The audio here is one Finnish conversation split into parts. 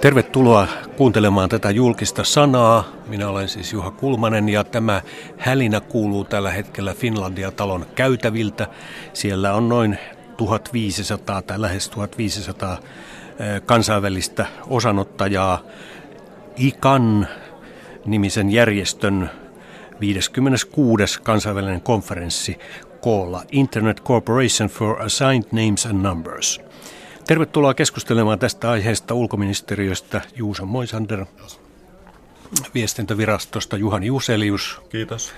Tervetuloa kuuntelemaan tätä julkista sanaa. Minä olen siis Juha Kulmanen ja tämä hälinä kuuluu tällä hetkellä Finlandia-talon käytäviltä. Siellä on noin 1500 tai lähes 1500 eh, kansainvälistä osanottajaa ICAN nimisen järjestön 56. kansainvälinen konferenssi koolla Internet Corporation for Assigned Names and Numbers – Tervetuloa keskustelemaan tästä aiheesta ulkoministeriöstä Juuso Moisander, viestintävirastosta Juhani Juselius. Kiitos.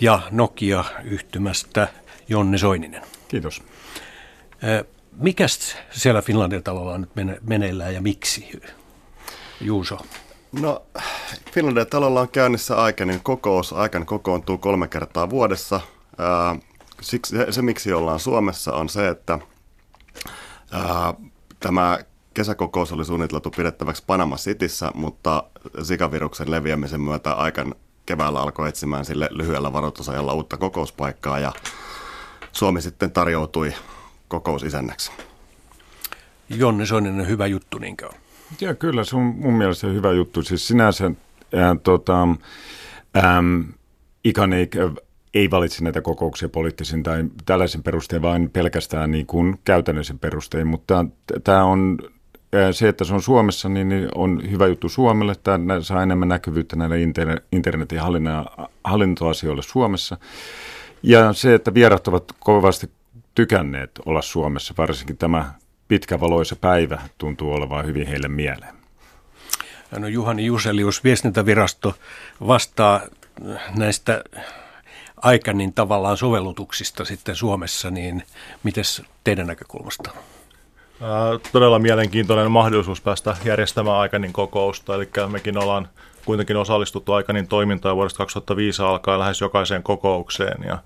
Ja Nokia-yhtymästä Jonne Soininen. Kiitos. Mikäs siellä Finlandin talolla on nyt meneillään ja miksi, Juuso? No, Finlandin talolla on käynnissä aikainen kokous. Aikan kokoontuu kolme kertaa vuodessa. Siksi, se, miksi ollaan Suomessa, on se, että Tämä kesäkokous oli suunniteltu pidettäväksi Panama Cityssä, mutta sikaviruksen leviämisen myötä aikan keväällä alkoi etsimään sille lyhyellä varoitusajalla uutta kokouspaikkaa ja Suomi sitten tarjoutui kokousisennäksi. Jonne Soinen hyvä juttu, niinkö on? Ja kyllä, se on mun mielestä hyvä juttu. Siis sinänsä ää, tota, äm, ikan ei ei valitse näitä kokouksia poliittisin tai tällaisen perusteen, vaan pelkästään niin kuin käytännöllisen perusteen. Mutta tämä on se, että se on Suomessa, niin on hyvä juttu Suomelle. Tämä saa enemmän näkyvyyttä näille internetin hallintoasioille Suomessa. Ja se, että vierat ovat kovasti tykänneet olla Suomessa, varsinkin tämä pitkä valoisa päivä tuntuu olevan hyvin heille mieleen. No Juhani Juselius, viestintävirasto vastaa näistä Aikanin tavallaan sovellutuksista sitten Suomessa, niin miten teidän näkökulmasta? Todella mielenkiintoinen mahdollisuus päästä järjestämään Aikanin kokousta, eli mekin ollaan kuitenkin osallistuttu Aikanin toimintaan vuodesta 2005 alkaen lähes jokaiseen kokoukseen ja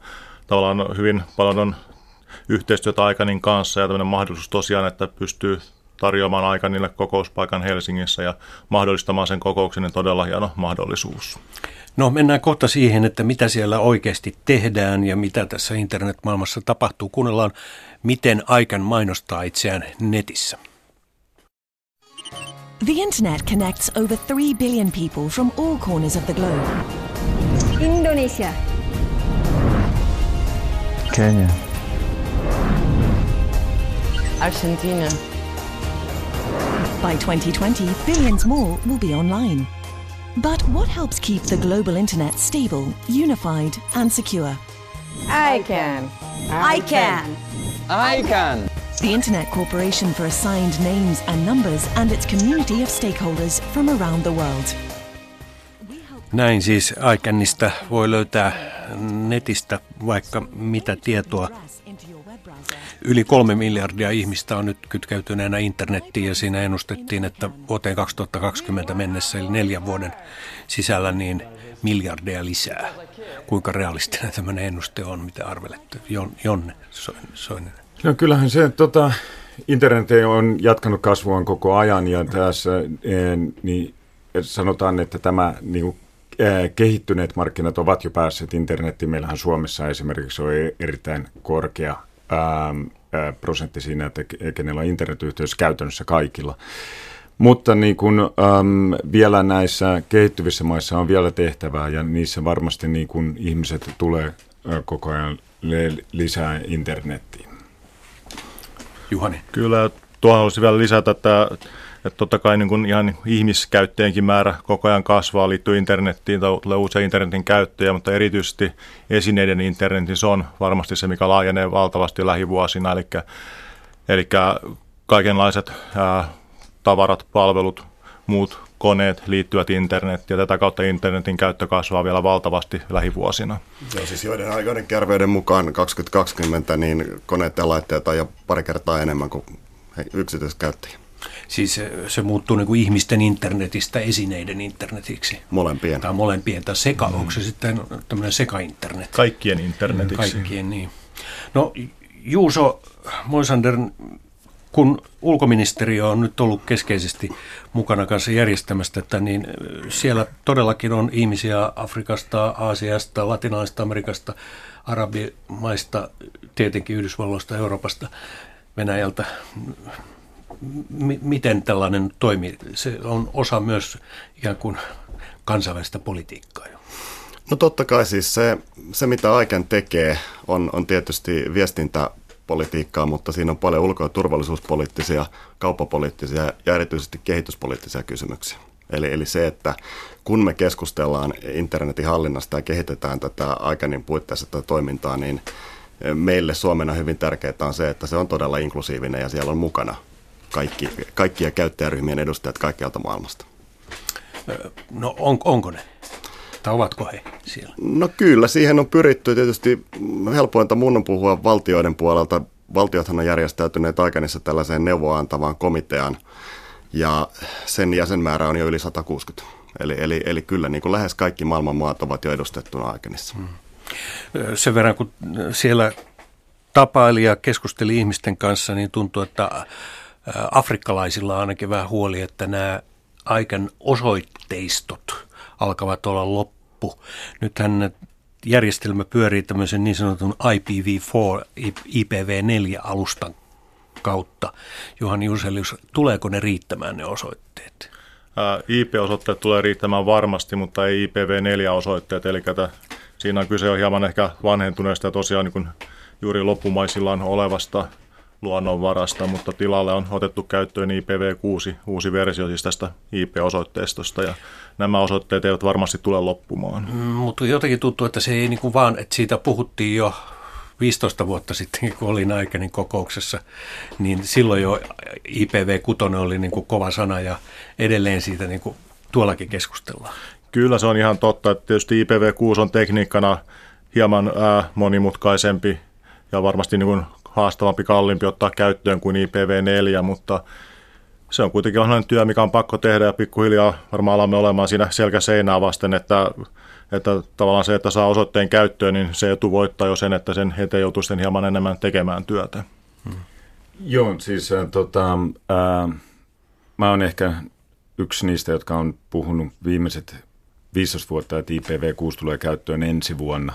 tavallaan hyvin paljon on yhteistyötä Aikanin kanssa ja tämmöinen mahdollisuus tosiaan, että pystyy tarjoamaan Aikanille kokouspaikan Helsingissä ja mahdollistamaan sen kokouksen, niin todella hieno mahdollisuus. No mennään kohta siihen, että mitä siellä oikeasti tehdään ja mitä tässä internetmaailmassa tapahtuu. Kuunnellaan, miten Aikan mainostaa itseään netissä. The internet connects over 3 billion people from all corners of the globe. Indonesia. Kenya. Argentina. By 2020, billions more will be online. But what helps keep the global internet stable, unified, and secure? I can. I can. I can. The Internet Corporation for Assigned Names and Numbers and its community of stakeholders from around the world. Näin siis Aikannista voi löytää netistä vaikka mitä tietoa. Yli kolme miljardia ihmistä on nyt kytkeytyneenä internettiin ja siinä ennustettiin, että vuoteen 2020 mennessä eli neljän vuoden sisällä niin miljardeja lisää. Kuinka realistinen tämmöinen ennuste on, mitä arvelette? Jon, Jonne Soinen. No kyllähän se tota, internet on jatkanut kasvuaan koko ajan ja tässä eh, niin sanotaan, että tämä niin kehittyneet markkinat ovat jo päässeet internettiin. Meillähän Suomessa esimerkiksi on e-, erittäin korkea ää, ää, prosentti siinä, että kenellä on internetyhteys käytännössä kaikilla. Mutta niin kun, äm, vielä näissä kehittyvissä maissa on vielä tehtävää ja niissä varmasti niin kun ihmiset tulee ä, koko ajan lisää internettiin. Juhani. Kyllä, tuohon haluaisin vielä lisätä, että että totta kai niin kuin ihan ihmiskäyttäjienkin määrä koko ajan kasvaa, liittyy internettiin, tulee uusia internetin käyttäjiä, mutta erityisesti esineiden internetin se on varmasti se, mikä laajenee valtavasti lähivuosina, eli, eli kaikenlaiset ää, tavarat, palvelut, muut koneet liittyvät internettiin ja tätä kautta internetin käyttö kasvaa vielä valtavasti lähivuosina. Joo, siis joiden, joiden kärveyden mukaan 2020 niin koneet ja laitteet on jo pari kertaa enemmän kuin yksityiskäyttäjiä. Siis se, se muuttuu niin kuin ihmisten internetistä esineiden internetiksi. Molempien. Tai molempien, tai seka, mm. onko se sitten tämmöinen seka-internet? Kaikkien internetiksi. Kaikkien, niin. No Juuso Moisander, kun ulkoministeriö on nyt ollut keskeisesti mukana kanssa järjestämästä että niin siellä todellakin on ihmisiä Afrikasta, Aasiasta, Latinalaisesta Amerikasta, Arabimaista, tietenkin Yhdysvalloista, Euroopasta, Venäjältä, m- miten tällainen toimii? Se on osa myös ikään kuin kansainvälistä politiikkaa jo. No totta kai siis se, se mitä Aiken tekee, on, on tietysti viestintäpolitiikkaa, mutta siinä on paljon ulko- ja turvallisuuspoliittisia, kauppapoliittisia ja erityisesti kehityspoliittisia kysymyksiä. Eli, eli se, että kun me keskustellaan internetin hallinnasta ja kehitetään tätä Aikenin puitteissa tätä toimintaa, niin meille Suomena hyvin tärkeää on se, että se on todella inklusiivinen ja siellä on mukana kaikki, kaikkia käyttäjäryhmien edustajat kaikkialta maailmasta. No on, onko ne? Tai ovatko he siellä? No kyllä, siihen on pyritty. Tietysti helpointa mun on puhua valtioiden puolelta. Valtiothan on järjestäytyneet aikanissa tällaiseen neuvoa antavaan komiteaan, ja sen jäsenmäärä on jo yli 160. Eli, eli, eli kyllä niin kuin lähes kaikki maailman maat ovat jo edustettuna Aikenissa. Hmm. Sen verran, kun siellä tapaili ja keskusteli ihmisten kanssa, niin tuntuu, että afrikkalaisilla on ainakin vähän huoli, että nämä Aiken osoitteistot alkavat olla loppu. Nythän järjestelmä pyörii tämmöisen niin sanotun IPv4, IPv4-alustan kautta. Juhani Juselius, tuleeko ne riittämään ne osoitteet? IP-osoitteet tulee riittämään varmasti, mutta ei IPv4-osoitteet, eli siinä on kyse on hieman ehkä vanhentuneesta ja tosiaan niin juuri loppumaisillaan olevasta luonnonvarasta, mutta tilalle on otettu käyttöön IPv6, uusi versio siis tästä IP-osoitteistosta, ja nämä osoitteet eivät varmasti tule loppumaan. Mm, mutta jotenkin tuntuu, että se ei niin kuin vaan, että siitä puhuttiin jo 15 vuotta sitten, kun olin Aikenin kokouksessa, niin silloin jo IPv6 oli niin kuin kova sana ja edelleen siitä niin kuin tuollakin keskustellaan. Kyllä se on ihan totta, että tietysti IPv6 on tekniikkana hieman ää, monimutkaisempi ja varmasti niin kuin haastavampi, kalliimpi ottaa käyttöön kuin IPv4, mutta se on kuitenkin sellainen työ, mikä on pakko tehdä ja pikkuhiljaa varmaan alamme olemaan siinä selkäseinää vasten, että, että tavallaan se, että saa osoitteen käyttöön, niin se etu voittaa jo sen, että sen eteen joutuu sitten hieman enemmän tekemään työtä. Hmm. Joo, siis äh, tota, äh, mä oon ehkä yksi niistä, jotka on puhunut viimeiset 15 vuotta, että IPv6 tulee käyttöön ensi vuonna.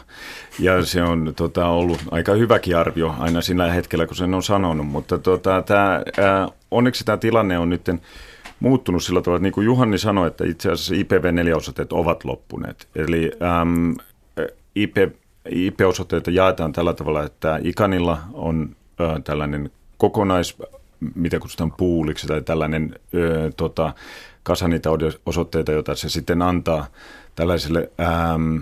Ja se on tota, ollut aika hyväkin arvio aina sillä hetkellä, kun sen on sanonut. Mutta tota, tää, ää, onneksi tämä tilanne on nyt muuttunut sillä tavalla, että niin kuin Juhanni sanoi, että itse asiassa IPv4-osoitteet ovat loppuneet. Eli äm, IP, IP-osoitteita jaetaan tällä tavalla, että Ikanilla on ä, tällainen kokonais, mitä kutsutaan puuliksi, tai tällainen ä, tota, kasa niitä osoitteita, joita se sitten antaa tällaisille ähm,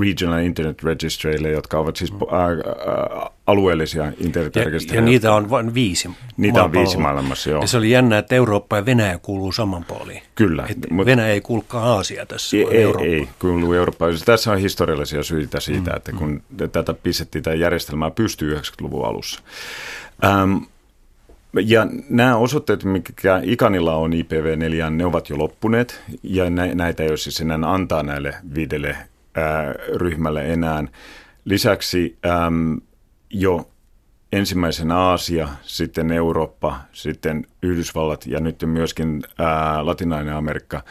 regional internet registreille, jotka ovat siis äh, äh, alueellisia internetrekistereitä. Ja, ja niitä on vain viisi Niitä on viisi maailmassa, joo. Ja se oli jännä, että Eurooppa ja Venäjä kuuluu saman puoliin. Kyllä. Mutta Venäjä ei kuulukaan Aasia tässä, ei, ei, ei, kuuluu Eurooppa. Tässä on historiallisia syitä siitä, mm, että kun mm. tätä pistettiin tätä järjestelmää pystyy 90-luvun alussa. Ähm, ja nämä osoitteet, mikä Ikanilla on IPv4, ne ovat jo loppuneet ja näitä ei ole siis enää antaa näille viidelle ryhmälle enää. Lisäksi äm, jo ensimmäisen Aasia, sitten Eurooppa, sitten Yhdysvallat ja nyt myöskin ää, Latinainen Amerikka,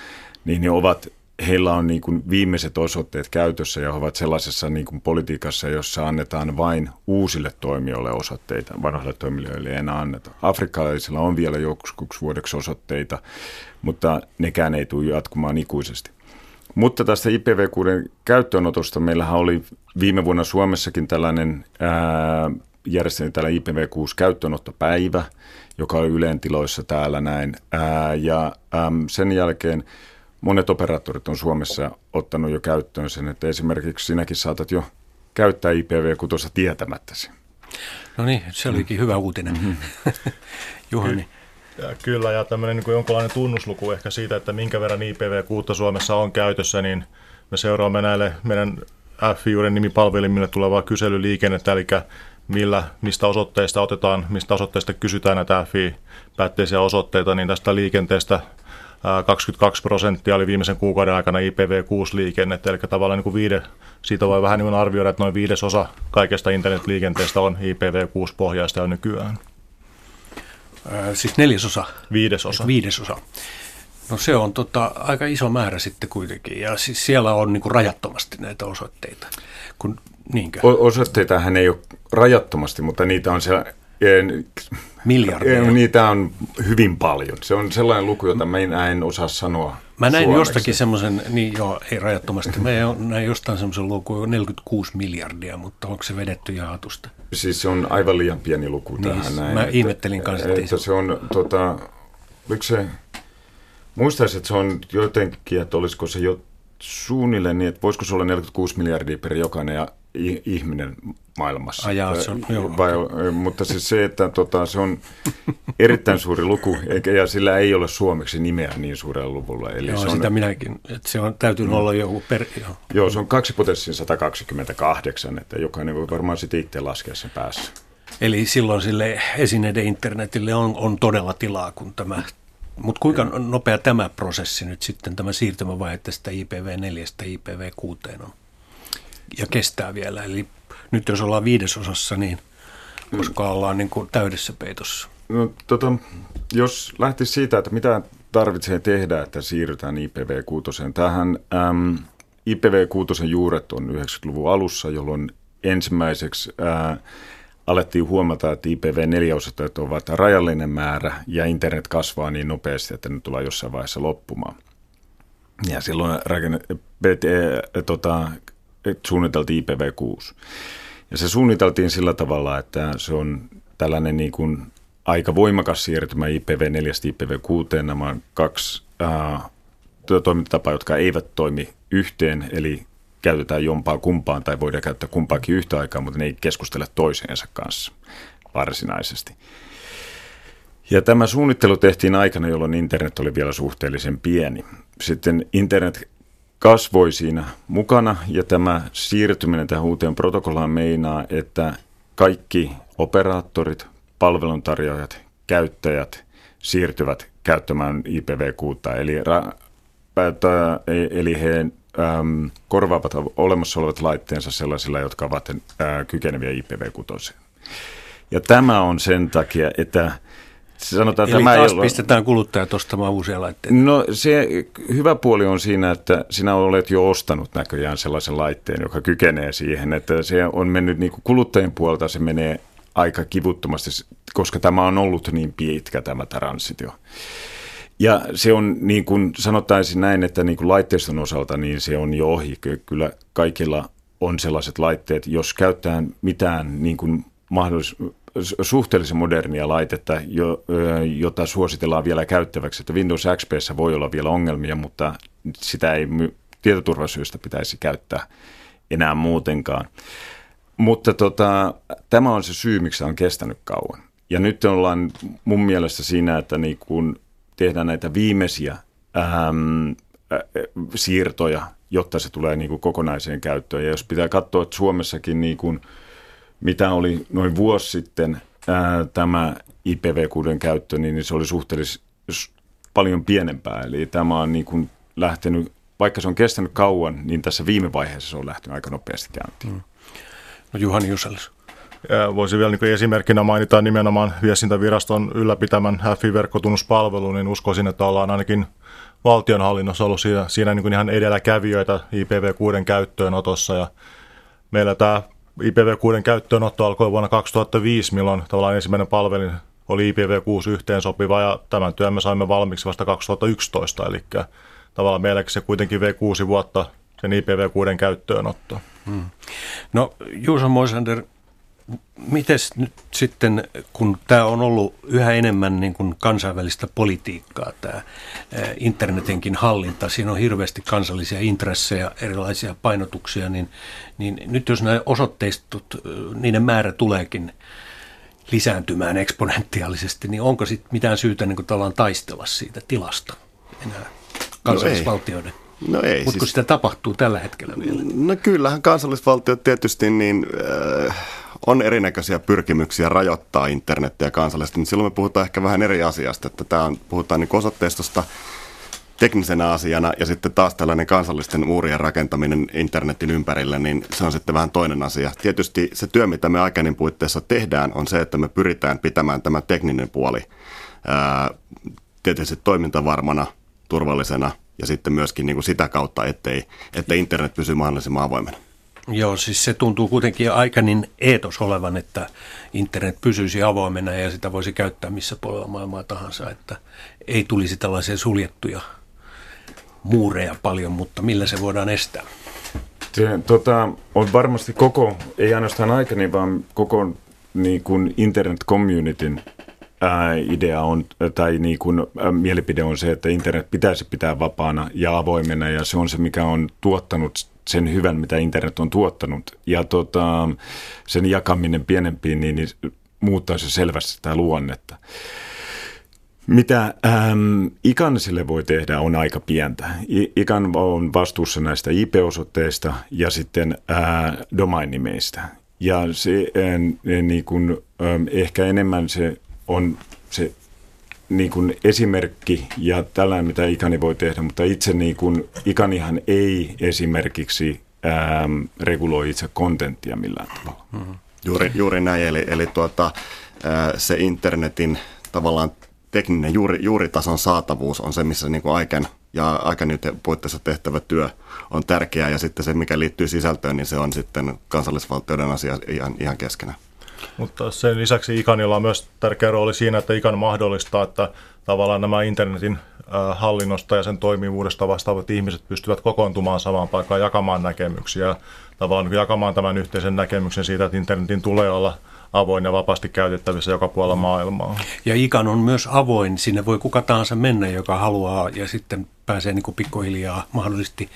niin ne ovat heillä on niin kuin viimeiset osoitteet käytössä ja he ovat sellaisessa niin kuin politiikassa, jossa annetaan vain uusille toimijoille osoitteita, vanhoille toimijoille ei enää anneta. Afrikkalaisilla on vielä joskus vuodeksi osoitteita, mutta nekään ei tule jatkumaan ikuisesti. Mutta tästä IPv6 käyttöönotosta meillähän oli viime vuonna Suomessakin tällainen ää, järjestettiin täällä IPv6 käyttöönottopäivä, joka oli Yleen tiloissa täällä näin. Ää, ja äm, sen jälkeen monet operaattorit on Suomessa ottanut jo käyttöön sen, että esimerkiksi sinäkin saatat jo käyttää IPv6 tietämättäsi. No niin, se olikin mm. hyvä uutinen. Mm-hmm. Juhani. Ja kyllä, ja tämmöinen niin kuin jonkinlainen tunnusluku ehkä siitä, että minkä verran IPv6 Suomessa on käytössä, niin me seuraamme näille meidän F-juuren nimipalvelimille tulevaa kyselyliikennettä, eli millä, mistä osoitteista otetaan, mistä osoitteista kysytään näitä FI-päätteisiä osoitteita, niin tästä liikenteestä 22 prosenttia oli viimeisen kuukauden aikana IPv6-liikennettä, eli tavallaan niin kuin viide, siitä voi vähän niin arvioida, että noin viidesosa kaikesta internetliikenteestä on IPv6-pohjaista jo nykyään. Ää, siis neljäsosa? Viidesosa. Viidesosa. No se on tota, aika iso määrä sitten kuitenkin, ja siis siellä on niin kuin rajattomasti näitä osoitteita. Kun, niinkö? O- osoitteitahan ei ole rajattomasti, mutta niitä on siellä En, Miljardia. en, niitä on hyvin paljon. Se on sellainen luku, jota mä en osaa sanoa Mä näin suomeksi. jostakin semmoisen, niin joo, ei rajattomasti, mä näin jostain semmoisen lukun 46 miljardia, mutta onko se vedetty jaatusta? Siis se on aivan liian pieni luku Niin, tähän näin. mä että- ihmettelin kanssa, että että se- on, tota, oliko se, muistaisin, että se on jotenkin, että olisiko se jo suunnilleen niin, että voisiko se olla 46 miljardia per jokainen ja ihminen maailmassa. Ai jaa, se on- joo, Vai, Mutta siis se, että tota, se on erittäin suuri luku, eikä, ja sillä ei ole suomeksi nimeä niin suurella luvulla. Eli Joo, se on, sitä minäkin, että se on täytynyt olla joku per... Joo. Joo, se on kaksi potenssin 128, että jokainen voi varmaan sitten itse laskea sen päässä. Eli silloin sille esineiden internetille on, on todella tilaa, kun tämä... Mutta kuinka nopea tämä prosessi nyt sitten, tämä siirtymävaihe tästä IPv4 IPv6 on? Ja kestää vielä. Eli nyt jos ollaan viidesosassa, niin koska ollaan niin kuin täydessä peitossa. No, tota, jos lähtisi siitä, että mitä tarvitsee tehdä, että siirrytään IPv6. Tähän äm, IPv6 juuret on 90-luvun alussa, jolloin ensimmäiseksi ää, alettiin huomata, että IPv4-osoitteet ovat rajallinen määrä ja internet kasvaa niin nopeasti, että ne tulee jossain vaiheessa loppumaan. Ja silloin rakenne, e, tota, suunniteltiin IPv6. Ja se suunniteltiin sillä tavalla, että se on tällainen niin kuin aika voimakas siirtymä IPv4 IPv6. Nämä on kaksi ää, toimintatapaa, jotka eivät toimi yhteen, eli käytetään jompaa kumpaan tai voidaan käyttää kumpaakin yhtä aikaa, mutta ne ei keskustele toiseensa kanssa varsinaisesti. Ja tämä suunnittelu tehtiin aikana, jolloin internet oli vielä suhteellisen pieni. Sitten internet kasvoi siinä mukana ja tämä siirtyminen tähän uuteen protokollaan meinaa, että kaikki operaattorit, palveluntarjoajat, käyttäjät siirtyvät käyttämään IPv6, eli, ra- päätä- eli he äm, korvaavat olemassa olevat laitteensa sellaisilla, jotka ovat ää, kykeneviä IPv6. Ja tämä on sen takia, että sanotaan, Eli tämä taas pistetään kuluttajat ostamaan uusia laitteita. No se hyvä puoli on siinä, että sinä olet jo ostanut näköjään sellaisen laitteen, joka kykenee siihen, että se on mennyt niin kuin kuluttajien puolelta, se menee aika kivuttomasti, koska tämä on ollut niin pitkä tämä transitio. Ja se on niin kuin sanottaisin näin, että niin kuin laitteiston osalta niin se on jo ohi. Kyllä kaikilla on sellaiset laitteet, jos käyttää mitään niin kuin mahdollis- suhteellisen modernia laitetta, jo, jota suositellaan vielä käyttäväksi. Että Windows XPssä voi olla vielä ongelmia, mutta sitä ei tietoturvasyistä pitäisi käyttää enää muutenkaan. Mutta tota, tämä on se syy, miksi on kestänyt kauan. Ja nyt ollaan mun mielestä siinä, että niin kun tehdään näitä viimeisiä äm, ä, siirtoja, jotta se tulee niin kuin kokonaiseen käyttöön. Ja jos pitää katsoa, että Suomessakin niin kuin, mitä oli noin vuosi sitten ää, tämä IPv6 käyttö, niin se oli suhteellisesti paljon pienempää. Eli tämä on niin kuin lähtenyt, vaikka se on kestänyt kauan, niin tässä viime vaiheessa se on lähtenyt aika nopeasti käyntiin. Mm. No Juhani Juselius. Ja Voisin vielä niin esimerkkinä mainita nimenomaan viestintäviraston ylläpitämän FI-verkkotunnuspalvelu, niin uskoisin, että ollaan ainakin valtionhallinnossa ollut siinä, siinä niin kuin ihan edelläkävijöitä IPv6 käyttöönotossa. Ja meillä tämä IPv6 käyttöönotto alkoi vuonna 2005, milloin tavallaan ensimmäinen palvelin oli IPv6 yhteensopiva ja tämän työn me saimme valmiiksi vasta 2011, eli tavallaan meilläkin se kuitenkin vei kuusi vuotta sen IPv6 käyttöönotto. Hmm. No Juuso Moisander, miten nyt sitten, kun tämä on ollut yhä enemmän niin kuin kansainvälistä politiikkaa, tämä internetinkin hallinta, siinä on hirveästi kansallisia intressejä, erilaisia painotuksia, niin, niin nyt jos nämä osoitteistot, niiden määrä tuleekin lisääntymään eksponentiaalisesti, niin onko sitten mitään syytä niin kuin taistella siitä tilasta enää kansallisvaltioiden? No No ei. Mutta kun siis, sitä tapahtuu tällä hetkellä vielä. no kyllähän kansallisvaltiot tietysti niin, äh, on erinäköisiä pyrkimyksiä rajoittaa internettiä kansallisesti, mutta silloin me puhutaan ehkä vähän eri asiasta, että tämä on, puhutaan niin osoitteistosta teknisenä asiana ja sitten taas tällainen kansallisten uurien rakentaminen internetin ympärillä, niin se on sitten vähän toinen asia. Tietysti se työ, mitä me aikainen puitteissa tehdään, on se, että me pyritään pitämään tämä tekninen puoli ää, tietysti toimintavarmana, turvallisena ja sitten myöskin niin kuin sitä kautta, ettei, ettei internet pysy mahdollisimman avoimena. Joo, siis se tuntuu kuitenkin aika niin eetos olevan, että internet pysyisi avoimena ja sitä voisi käyttää missä puolella maailmaa tahansa, että ei tulisi tällaisia suljettuja muureja paljon, mutta millä se voidaan estää? Se, tota, on varmasti koko, ei ainoastaan aikani, vaan koko niin kuin internet communityn ää, idea on, tai niin kuin, ää, mielipide on se, että internet pitäisi pitää vapaana ja avoimena, ja se on se, mikä on tuottanut sen hyvän, mitä internet on tuottanut. Ja tota, sen jakaminen pienempiin, niin, niin muuttaisi selvästi sitä luonnetta. Mitä ähm, ICAN sille voi tehdä on aika pientä. I, ICAN on vastuussa näistä IP-osoitteista ja sitten äh, domain-nimeistä. Ja se äh, niin kuin, äh, ehkä enemmän se on se niin kuin esimerkki ja tällainen, mitä Ikani voi tehdä, mutta itse niin kuin, Ikanihan ei esimerkiksi ähm, reguloi itse kontenttia millään tavalla. Mm-hmm. Juuri, juuri näin, eli, eli tuota, äh, se internetin tavallaan tekninen juuri, juuritason saatavuus on se, missä niin kuin aikan ja aikan puitteissa tehtävä työ on tärkeää, ja sitten se, mikä liittyy sisältöön, niin se on sitten kansallisvaltioiden asia ihan, ihan keskenään. Mutta sen lisäksi Ikanilla on myös tärkeä rooli siinä, että Ikan mahdollistaa, että tavallaan nämä internetin hallinnosta ja sen toimivuudesta vastaavat ihmiset pystyvät kokoontumaan samaan paikkaan jakamaan näkemyksiä. Tavallaan jakamaan tämän yhteisen näkemyksen siitä, että internetin tulee olla avoin ja vapaasti käytettävissä joka puolella maailmaa. Ja ikan on myös avoin, sinne voi kuka tahansa mennä, joka haluaa ja sitten pääsee niin kuin pikkuhiljaa mahdollisesti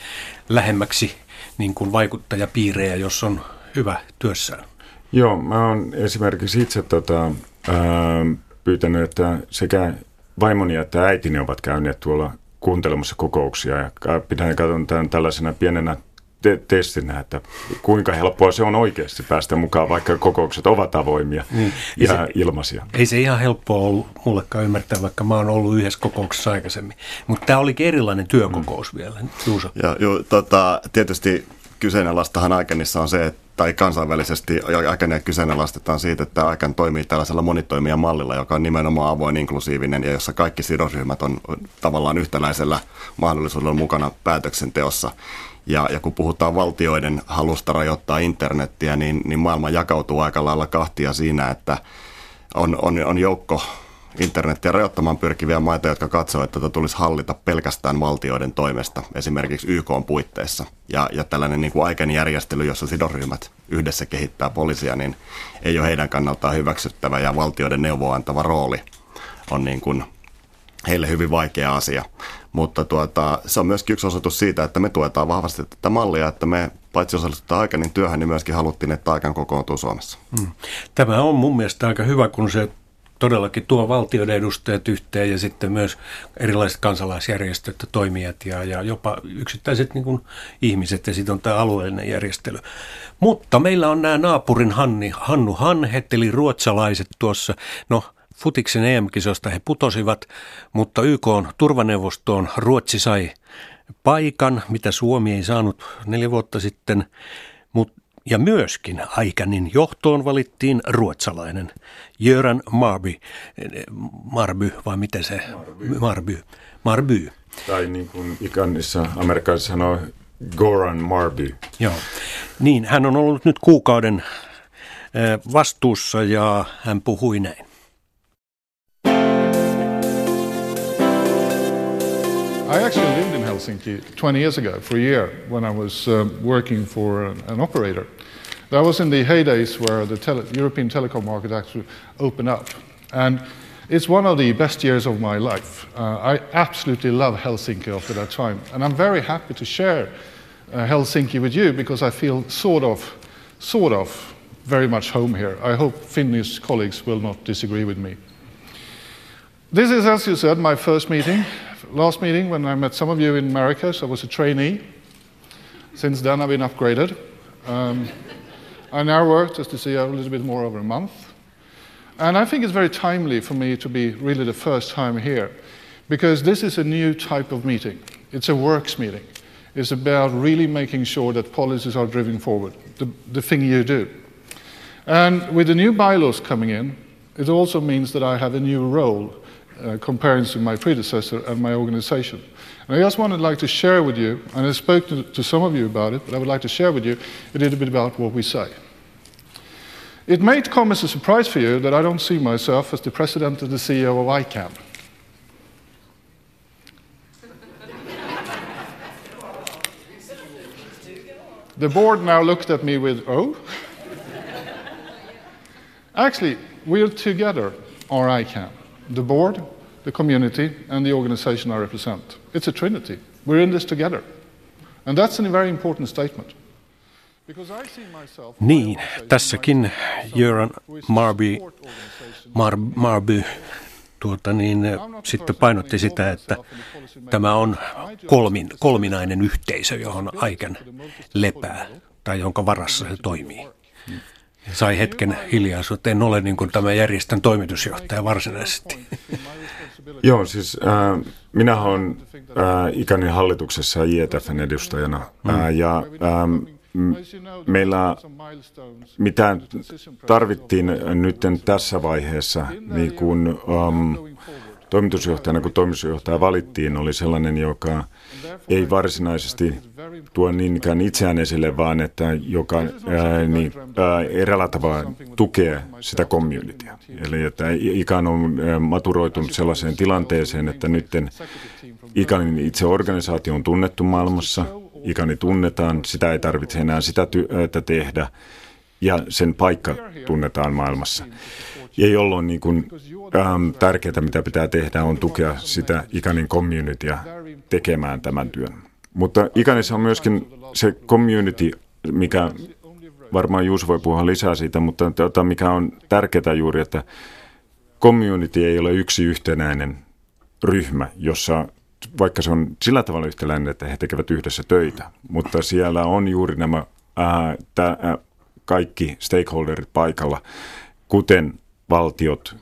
lähemmäksi niin kuin vaikuttajapiirejä, jos on hyvä työssään. Joo, mä oon esimerkiksi itse tota, ää, pyytänyt, että sekä vaimoni että äitini ovat käyneet tuolla kuuntelemassa kokouksia ja pidän katson tämän tällaisena pienenä te- testinä, että kuinka helppoa se on oikeasti päästä mukaan, vaikka kokoukset ovat avoimia niin. ja se, ilmaisia. Ei se ihan helppoa ollut mullekaan ymmärtää, vaikka mä oon ollut yhdessä kokouksessa aikaisemmin. Mutta tämä olikin erilainen työkokous mm. vielä, Juuso. Ja, ju, tota, tietysti kyseenalaistahan Aikenissa on se, että tai kansainvälisesti Aikenia kyseenalaistetaan siitä, että Aiken toimii tällaisella monitoimijan mallilla, joka on nimenomaan avoin, inklusiivinen ja jossa kaikki sidosryhmät on tavallaan yhtäläisellä mahdollisuudella mukana päätöksenteossa. Ja, ja kun puhutaan valtioiden halusta rajoittaa internettiä, niin, niin maailma jakautuu aika lailla kahtia siinä, että on, on, on joukko internettiä rajoittamaan pyrkiviä maita, jotka katsovat, että tätä tulisi hallita pelkästään valtioiden toimesta, esimerkiksi YK on puitteissa. Ja, ja tällainen niin kuin aikainen järjestely, jossa sidosryhmät yhdessä kehittää poliisia, niin ei ole heidän kannaltaan hyväksyttävä ja valtioiden neuvoa antava rooli on niin kuin heille hyvin vaikea asia. Mutta tuota, se on myöskin yksi osoitus siitä, että me tuetaan vahvasti tätä mallia, että me paitsi osallistutaan aikanin työhön, niin myöskin haluttiin, että aikan kokoontuu Suomessa. Hmm. Tämä on mun mielestä aika hyvä, kun se todellakin tuo valtioiden edustajat yhteen ja sitten myös erilaiset kansalaisjärjestöt ja toimijat ja, ja jopa yksittäiset niin kuin ihmiset ja sitten on tämä alueellinen järjestely. Mutta meillä on nämä naapurin Hanni, Hannu Hanhet eli ruotsalaiset tuossa, no Futiksen EM-kisosta he putosivat, mutta YK on turvaneuvostoon Ruotsi sai paikan, mitä Suomi ei saanut neljä vuotta sitten. Mut, ja myöskin Aikanin johtoon valittiin ruotsalainen Jöran Marby, Marby vai miten se? Marby. Marby. Marby. Tai niin kuin Ikanissa amerikkalaiset sanoo Goran Marby. Joo. Niin, hän on ollut nyt kuukauden vastuussa ja hän puhui näin. I actually Helsinki 20 years ago for a year when I was uh, working for an, an, operator. That was in the heydays where the tele European telecom market actually opened up. And it's one of the best years of my life. Uh, I absolutely love Helsinki after that time. And I'm very happy to share uh, Helsinki with you because I feel sort of, sort of very much home here. I hope Finnish colleagues will not disagree with me. This is, as you said, my first meeting last meeting when I met some of you in Marrakesh, I was a trainee. Since then, I've been upgraded. Um, I now work, just to see a little bit more over a month. And I think it's very timely for me to be really the first time here because this is a new type of meeting. It's a works meeting. It's about really making sure that policies are driven forward, the, the thing you do. And with the new bylaws coming in, it also means that I have a new role uh, comparing to my predecessor and my organization. And I just wanted like to share with you, and I spoke to, to some of you about it, but I would like to share with you a little bit about what we say. It may come as a surprise for you that I don't see myself as the president and the CEO of ICANN. the board now looked at me with, oh? Actually, we're together, our ICANN. The board, the community, and the organization I represent. It's a trinity. We're in this together. And that's a very important statement. Niin, tässäkin Jöran Marby, Mar, Marby tuota niin, sitten painotti sitä, että tämä on kolmin, kolminainen yhteisö, johon aiken lepää tai jonka varassa se toimii. Sai hetken hiljaisuutta. En ole niin kuin tämä järjestön toimitusjohtaja varsinaisesti. Joo, siis äh, minä olen äh, ikäni hallituksessa IETFn edustajana. Äh, ja äh, meillä, mitä tarvittiin nyt tässä vaiheessa, niin kun um, toimitusjohtajana, kun toimitusjohtaja valittiin, oli sellainen, joka ei varsinaisesti tuo niinkään itseään esille, vaan että joka ää, niin, ää, tavalla tukee sitä communitya. Eli että ikään on maturoitunut sellaiseen tilanteeseen, että nyt ikäinen itse organisaatio on tunnettu maailmassa – ikäni tunnetaan, sitä ei tarvitse enää sitä työtä tehdä ja sen paikka tunnetaan maailmassa. Ja jolloin niin kuin, ähm, tärkeää, mitä pitää tehdä, on tukea sitä ikänin communitya tekemään tämän työn. Mutta ikanissa on myöskin se community, mikä varmaan Juuso voi puhua lisää siitä, mutta tota, mikä on tärkeää juuri, että community ei ole yksi yhtenäinen ryhmä, jossa vaikka se on sillä tavalla yhtäläinen, että he tekevät yhdessä töitä, mutta siellä on juuri nämä ää, tä, ää, kaikki stakeholderit paikalla, kuten valtiot,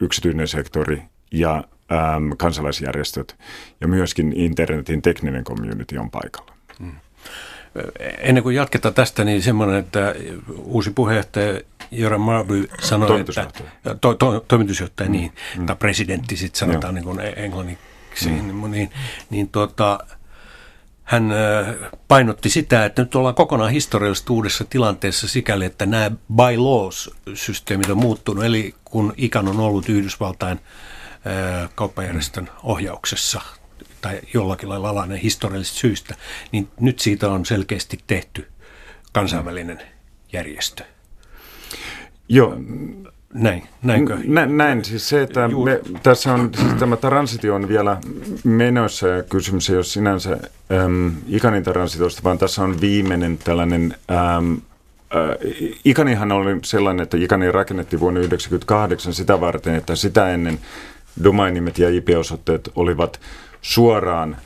yksityinen sektori ja kansalaisjärjestöt ja myöskin internetin tekninen community on paikalla. Hmm. Ennen kuin jatketaan tästä, niin semmoinen, että uusi puheenjohtaja Joran Marby sanoi, toimitusjohtaja. että to, to, toimitusjohtaja, mm. niin, mm. tai presidentti sitten sanotaan niin kuin englannin mm. niin, niin, niin tuota, hän painotti sitä, että nyt ollaan kokonaan historiallisesti uudessa tilanteessa sikäli, että nämä by laws-systeemit on muuttunut. Eli kun ikan on ollut Yhdysvaltain kauppajärjestön ohjauksessa tai jollakin lailla alainen historiallisista syistä, niin nyt siitä on selkeästi tehty kansainvälinen järjestö. Joo, näin, näinkö? Nä, näin, siis se, että me, tässä on, siis tämä transitio on vielä menossa ja kysymys ei ole sinänsä äm, ikanin transitosta, vaan tässä on viimeinen tällainen, äm, äh, ikanihan oli sellainen, että ikani rakennettiin vuonna 1998 sitä varten, että sitä ennen domainimet ja IP-osoitteet olivat suoraan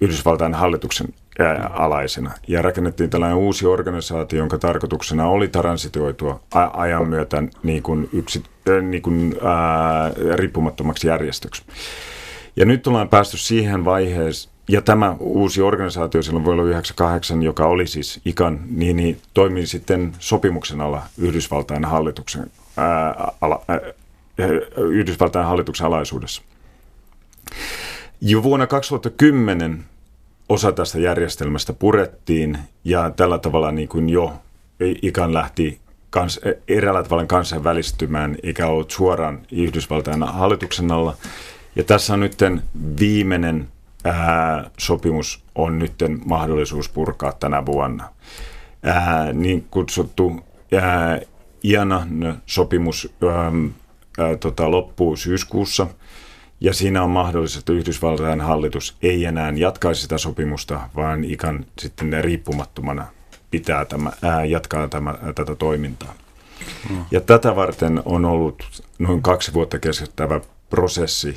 Yhdysvaltain hallituksen alaisena. Ja rakennettiin tällainen uusi organisaatio, jonka tarkoituksena oli transitoitua ajan myötä niin kuin yksi, niin kuin, ää, riippumattomaksi järjestöksi. Ja nyt ollaan päästy siihen vaiheeseen, ja tämä uusi organisaatio silloin vuonna 1998, joka oli siis ICAN, niin, niin toimii sitten sopimuksen alla Yhdysvaltain hallituksen, ää, ala, ää, Yhdysvaltain hallituksen alaisuudessa. Jo vuonna 2010 osa tästä järjestelmästä purettiin ja tällä tavalla niin kuin jo ikan lähti kans, eräällä tavalla kansainvälistymään, eikä ollut suoraan Yhdysvaltain hallituksen alla. Ja tässä on nyt viimeinen ää, sopimus on nyt mahdollisuus purkaa tänä vuonna. Ää, niin kutsuttu IANA-sopimus tota, loppuu syyskuussa – ja siinä on mahdollista, että Yhdysvaltain hallitus ei enää jatkaisi sitä sopimusta, vaan ikan sitten riippumattomana pitää tämä, ää, jatkaa tämä, tätä toimintaa. Mm. Ja tätä varten on ollut noin kaksi vuotta keskittävä prosessi,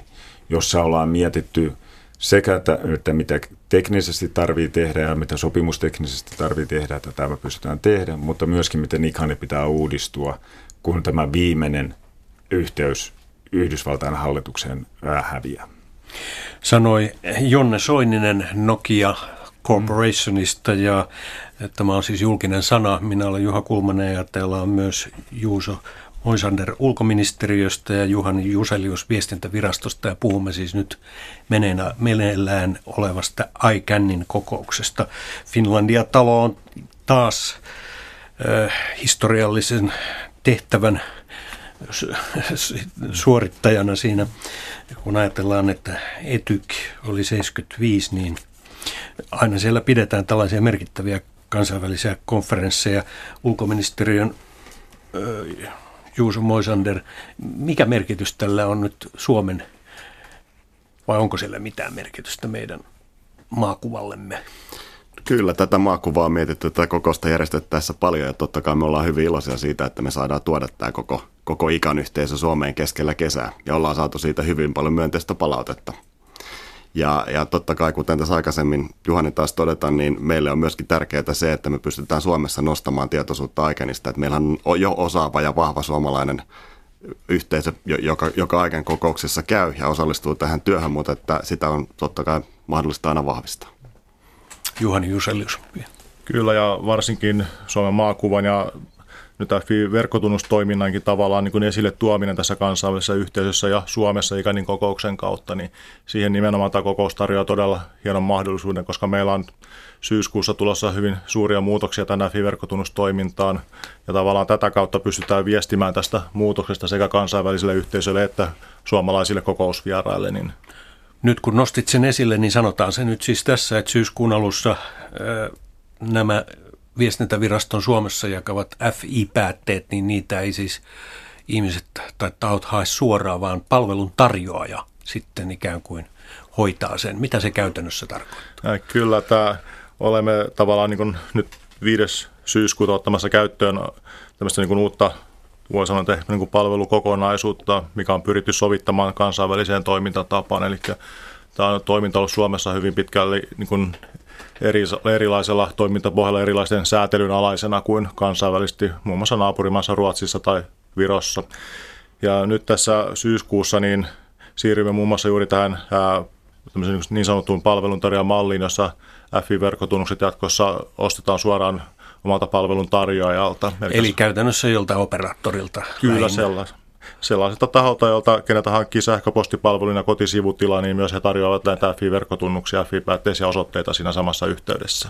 jossa ollaan mietitty sekä, että, että mitä teknisesti tarvii tehdä ja mitä sopimusteknisesti tarvii tehdä, että tämä pystytään tehdä, mutta myöskin miten ikani pitää uudistua, kun tämä viimeinen yhteys Yhdysvaltain hallitukseen häviää. Sanoi Jonne Soininen Nokia Corporationista ja tämä on siis julkinen sana. Minä olen Juha Kulmanen ja täällä on myös Juuso Moisander ulkoministeriöstä ja Juhani Juselius viestintävirastosta ja puhumme siis nyt meneillään olevasta ICANNin kokouksesta. Finlandia-talo on taas äh, historiallisen tehtävän suorittajana siinä, kun ajatellaan, että Etyk oli 75, niin aina siellä pidetään tällaisia merkittäviä kansainvälisiä konferensseja. Ulkoministeriön Juuso Moisander, mikä merkitys tällä on nyt Suomen, vai onko sillä mitään merkitystä meidän maakuvallemme? Kyllä, tätä maakuvaa on mietitty tätä kokousta järjestettäessä paljon ja totta kai me ollaan hyvin iloisia siitä, että me saadaan tuoda tämä koko, koko ikan yhteisö Suomeen keskellä kesää ja ollaan saatu siitä hyvin paljon myönteistä palautetta. Ja, ja totta kai, kuten tässä aikaisemmin Juhani taas todeta, niin meille on myöskin tärkeää se, että me pystytään Suomessa nostamaan tietoisuutta Aikenista. Että meillä on jo osaava ja vahva suomalainen yhteisö, joka, joka Aiken kokouksessa käy ja osallistuu tähän työhön, mutta että sitä on totta kai mahdollista aina vahvistaa. Juhani Juselius. Kyllä ja varsinkin Suomen maakuvan ja nyt verkkotunnustoiminnankin tavallaan niin kuin esille tuominen tässä kansainvälisessä yhteisössä ja Suomessa ikänin kokouksen kautta, niin siihen nimenomaan tämä kokous tarjoaa todella hienon mahdollisuuden, koska meillä on syyskuussa tulossa hyvin suuria muutoksia tänä verkkotunnustoimintaan ja tavallaan tätä kautta pystytään viestimään tästä muutoksesta sekä kansainväliselle yhteisölle että suomalaisille kokousvieraille. Niin nyt kun nostit sen esille, niin sanotaan se nyt siis tässä, että syyskuun alussa nämä viestintäviraston Suomessa jakavat FI-päätteet, niin niitä ei siis ihmiset tai tahot hae suoraan, vaan palvelun tarjoaja sitten ikään kuin hoitaa sen. Mitä se käytännössä tarkoittaa? Kyllä, tämä olemme tavallaan niin kuin nyt 5. syyskuuta ottamassa käyttöön tämmöistä niin kuin uutta voi sanoa, että niin kuin palvelukokonaisuutta, mikä on pyritty sovittamaan kansainväliseen toimintatapaan. Eli tämä on toiminta ollut Suomessa hyvin pitkälle niin eri, erilaisella toimintapohjalla erilaisen säätelyn alaisena kuin kansainvälisesti muun muassa naapurimaassa Ruotsissa tai Virossa. Ja nyt tässä syyskuussa niin siirrymme muun muassa juuri tähän ää, niin sanottuun palveluntarjoamalliin, jossa FI-verkkotunnukset jatkossa ostetaan suoraan omalta palvelun tarjoajalta. Eli, Eli käytännössä jolta operaattorilta. Kyllä sellaista sellaiselta taholta, jolta kenetä hankkii sähköpostipalveluna kotisivutila, niin myös he tarjoavat näitä FI-verkkotunnuksia, FI-päätteisiä osoitteita siinä samassa yhteydessä.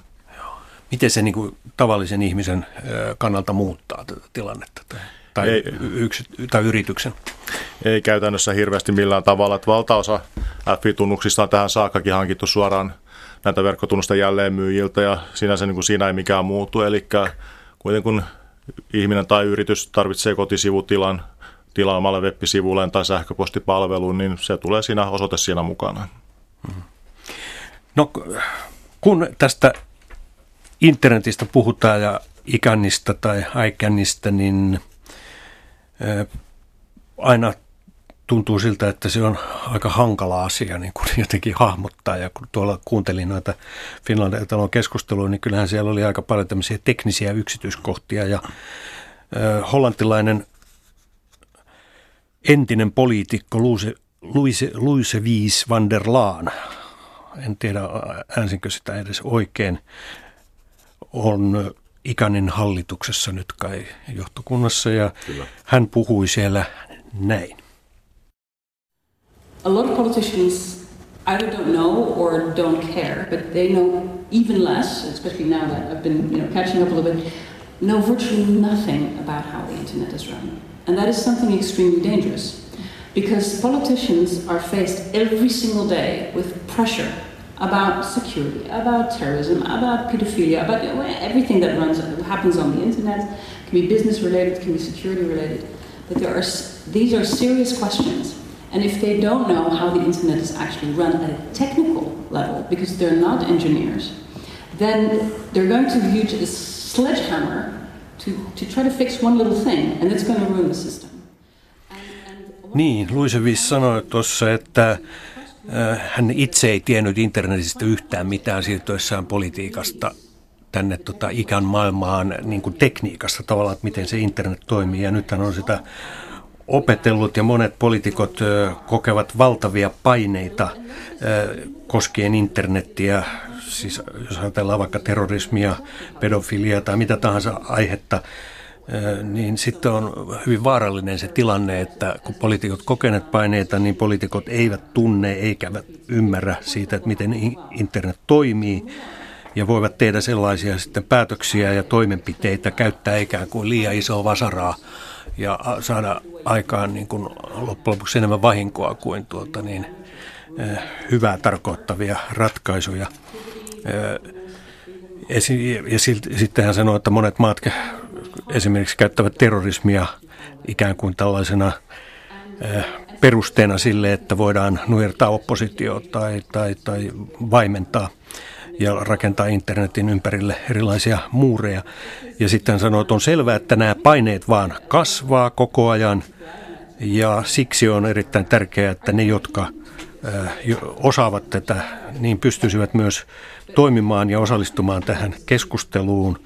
Miten se niin kuin, tavallisen ihmisen kannalta muuttaa tätä tilannetta tai, tai, ei, yks, tai yrityksen? Ei käytännössä hirveästi millään tavalla. Että valtaosa FI-tunnuksista on tähän saakkakin hankittu suoraan näitä verkkotunnusta jälleenmyyjiltä ja sinänsä niin kuin siinä ei mikään muutu. Eli kuitenkin kun ihminen tai yritys tarvitsee kotisivutilan tilaamalla web-sivulleen tai sähköpostipalveluun, niin se tulee siinä osoite siinä mukana. No kun tästä internetistä puhutaan ja ikänistä tai aikänistä, niin aina tuntuu siltä, että se on aika hankala asia niin kuin jotenkin hahmottaa. Ja kun tuolla kuuntelin noita Finlandia talon keskustelua, niin kyllähän siellä oli aika paljon tämmöisiä teknisiä yksityiskohtia. Ja hollantilainen entinen poliitikko Luise, Luise, Luise Viis van der Laan, en tiedä äänsinkö sitä edes oikein, on Ikanin hallituksessa nyt kai johtokunnassa ja Kyllä. hän puhui siellä näin. A lot of politicians either don't know or don't care, but they know even less, especially now that I've been you know, catching up a little bit, know virtually nothing about how the internet is run. And that is something extremely dangerous because politicians are faced every single day with pressure about security, about terrorism, about pedophilia, about everything that runs happens on the internet. It can be business related, it can be security related. But there are these are serious questions. And if they don't know how the internet is actually run at a technical level, because they're not engineers, then they're going to use a sledgehammer to, to try to fix one little thing, and it's going to ruin the system. Niin, Luisevis sanoi tuossa, että äh, hän itse ei tiennyt internetistä yhtään mitään siirtyessään politiikasta tänne tota, ikän maailmaan niin kuin tekniikasta tavallaan, että miten se internet toimii. Ja nyt hän on sitä opetellut ja monet poliitikot kokevat valtavia paineita koskien internettiä. Siis jos ajatellaan vaikka terrorismia, pedofiliaa tai mitä tahansa aihetta, niin sitten on hyvin vaarallinen se tilanne, että kun poliitikot kokeneet paineita, niin poliitikot eivät tunne eikä ymmärrä siitä, että miten internet toimii ja voivat tehdä sellaisia sitten päätöksiä ja toimenpiteitä, käyttää ikään kuin liian isoa vasaraa ja saada aikaan niin kuin loppujen lopuksi enemmän vahinkoa kuin tuota niin, hyvää tarkoittavia ratkaisuja. Ja sitten hän sanoi, että monet maat esimerkiksi käyttävät terrorismia ikään kuin tällaisena perusteena sille, että voidaan nujertaa oppositio tai, tai, tai vaimentaa ja rakentaa internetin ympärille erilaisia muureja. Ja sitten sanoo, että on selvää, että nämä paineet vaan kasvaa koko ajan ja siksi on erittäin tärkeää, että ne, jotka osaavat tätä, niin pystyisivät myös toimimaan ja osallistumaan tähän keskusteluun,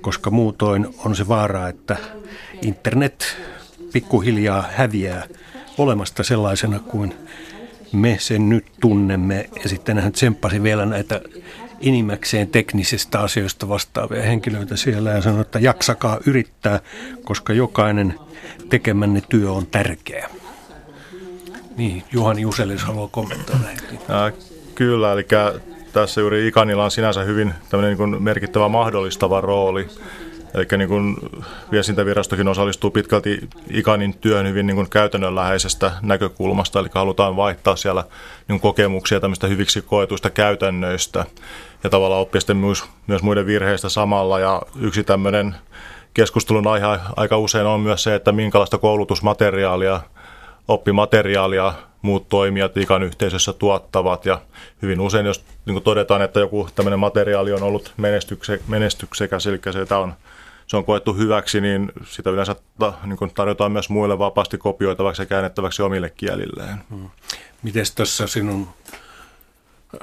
koska muutoin on se vaara, että internet pikkuhiljaa häviää olemasta sellaisena kuin me sen nyt tunnemme. Ja sitten hän tsemppasi vielä näitä inimäkseen teknisistä asioista vastaavia henkilöitä siellä ja sanoi, että jaksakaa yrittää, koska jokainen tekemänne työ on tärkeä. Niin, Juhani Juselis haluaa kommentoida. Äh, kyllä, eli tässä juuri Ikanilla on sinänsä hyvin niin kuin merkittävä mahdollistava rooli. Eli niin kuin viestintävirastokin osallistuu pitkälti Ikanin työn hyvin niin kuin käytännönläheisestä näkökulmasta, eli halutaan vaihtaa siellä niin kokemuksia tämmöistä hyviksi koetuista käytännöistä ja tavallaan oppia sitten myös, myös muiden virheistä samalla. Ja yksi tämmöinen keskustelun aihe aika usein on myös se, että minkälaista koulutusmateriaalia, oppimateriaalia muut toimijat ikan yhteisössä tuottavat. Ja hyvin usein, jos niin todetaan, että joku tämmöinen materiaali on ollut menestykse, menestyksekäs, eli se on, se on koettu hyväksi, niin sitä yleensä niin tarjotaan myös muille vapaasti kopioitavaksi ja käännettäväksi omille kielilleen. Hmm. Miten tuossa sinun